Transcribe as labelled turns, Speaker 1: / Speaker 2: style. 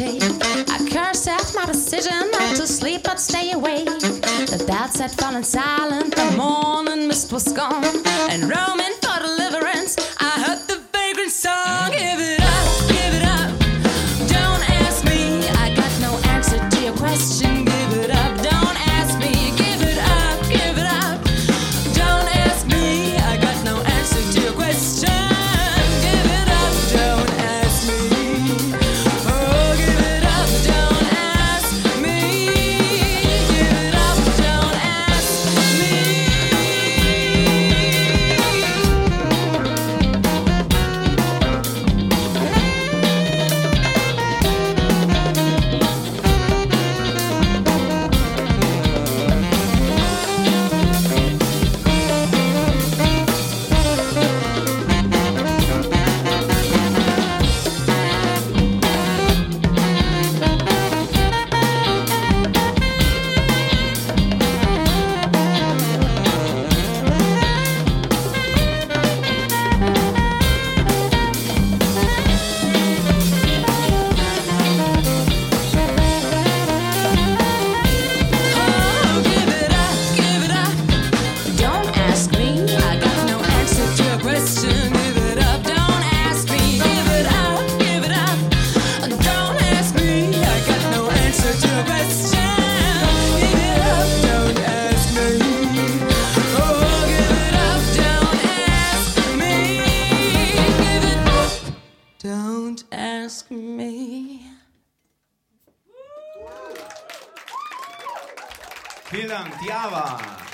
Speaker 1: energy. I curse at my decision not to sleep but stay awake. The bats had fallen silent, the morning mist was gone, and roaming for deliverance.
Speaker 2: mí. Filantiaba.